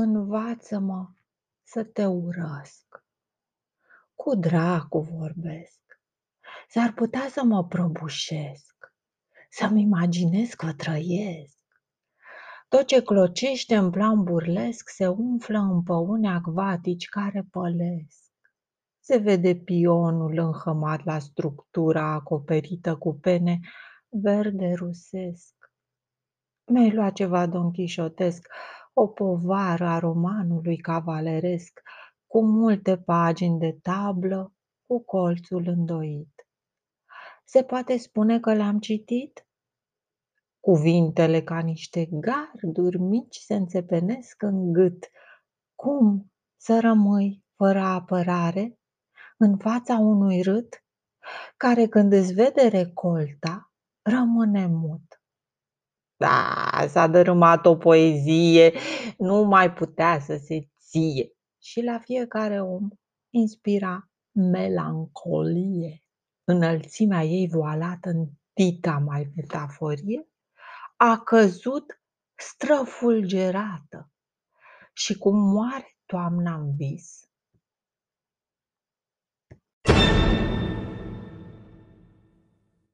Învață-mă să te urăsc. Cu dracu vorbesc. S-ar putea să mă prăbușesc, să-mi imaginez că trăiesc. Tot ce clocește în plan burlesc se umflă în păuni acvatici care pălesc. Se vede pionul înhămat la structura acoperită cu pene verde rusesc. Mi-ai luat ceva donchișotesc, o povară a romanului cavaleresc, cu multe pagini de tablă, cu colțul îndoit. Se poate spune că le-am citit? Cuvintele ca niște garduri mici se înțepenesc în gât. Cum să rămâi fără apărare în fața unui rât care când îți vede recolta rămâne mut? Da, s-a dărâmat o poezie, nu mai putea să se ție și la fiecare om inspira melancolie. Înălțimea ei voalată în dita mai metaforie a căzut străfulgerată și cum moare toamna în vis,